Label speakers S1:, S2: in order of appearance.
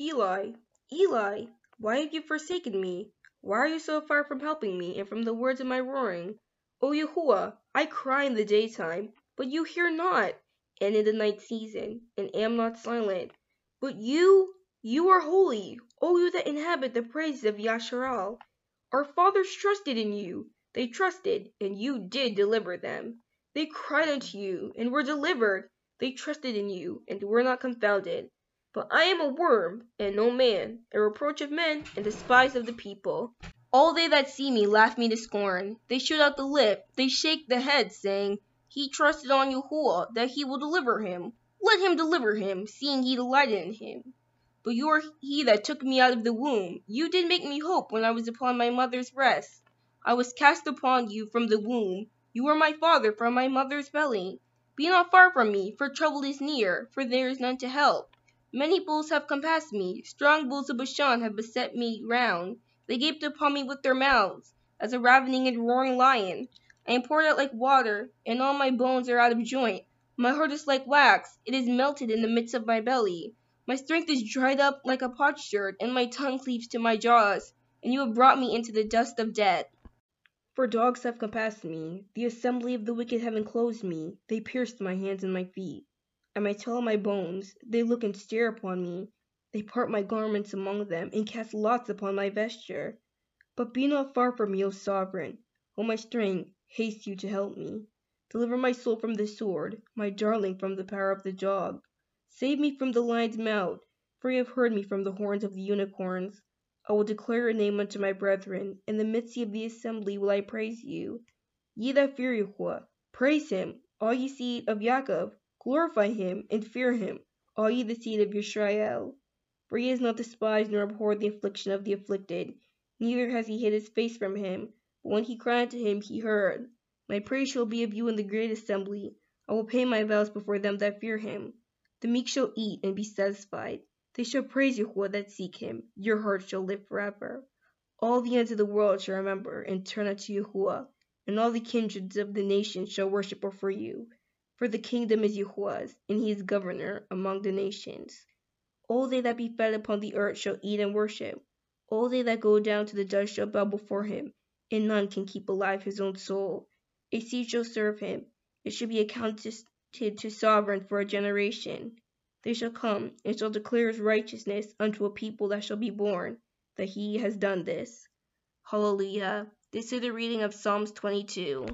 S1: Eli, Eli, why have you forsaken me? Why are you so far from helping me and from the words of my roaring? O Yahuah, I cry in the daytime, but you hear not, and in the night season, and am not silent. But you, you are holy, O you that inhabit the praises of Yashar'el. Our fathers trusted in you, they trusted, and you did deliver them. They cried unto you, and were delivered. They trusted in you, and were not confounded. But I am a worm, and no man, a reproach of men, and despised of the people. All they that see me laugh me to scorn. They shoot out the lip, they shake the head, saying, He trusted on Yahuah, that he will deliver him. Let him deliver him, seeing he delighted in him. But you are he that took me out of the womb. You did make me hope when I was upon my mother's breast. I was cast upon you from the womb. You were my father from my mother's belly. Be not far from me, for trouble is near, for there is none to help. Many bulls have compassed me, strong bulls of Bashan have beset me round. They gaped upon me with their mouths, as a ravening and roaring lion. I am poured out like water, and all my bones are out of joint. My heart is like wax, it is melted in the midst of my belly. My strength is dried up like a potsherd, and my tongue cleaves to my jaws, and you have brought me into the dust of death. For dogs have compassed me, the assembly of the wicked have enclosed me, they pierced my hands and my feet. I tell my bones, they look and stare upon me. They part my garments among them, and cast lots upon my vesture. But be not far from me, O sovereign. O my strength, haste you to help me. Deliver my soul from the sword, my darling from the power of the dog. Save me from the lion's mouth, for you have heard me from the horns of the unicorns. I will declare your name unto my brethren. In the midst of the assembly will I praise you. Ye that fear Yahuah, praise him, all ye seed of Jacob. Glorify him and fear him, all ye the seed of Israel. For he has not despised nor abhorred the affliction of the afflicted, neither has he hid his face from him. But when he cried to him, he heard. My praise shall be of you in the great assembly. I will pay my vows before them that fear him. The meek shall eat and be satisfied. They shall praise Yahuah that seek him. Your heart shall live forever. All the ends of the world shall remember and turn unto Yahuah, and all the kindreds of the nations shall worship before you. For the kingdom is Yahuah's, and he is governor among the nations. All they that be fed upon the earth shall eat and worship. All they that go down to the dust shall bow before him, and none can keep alive his own soul. A seed shall serve him. It shall be accounted to sovereign for a generation. They shall come and shall declare his righteousness unto a people that shall be born, that he has done this. Hallelujah. This is the reading of Psalms 22.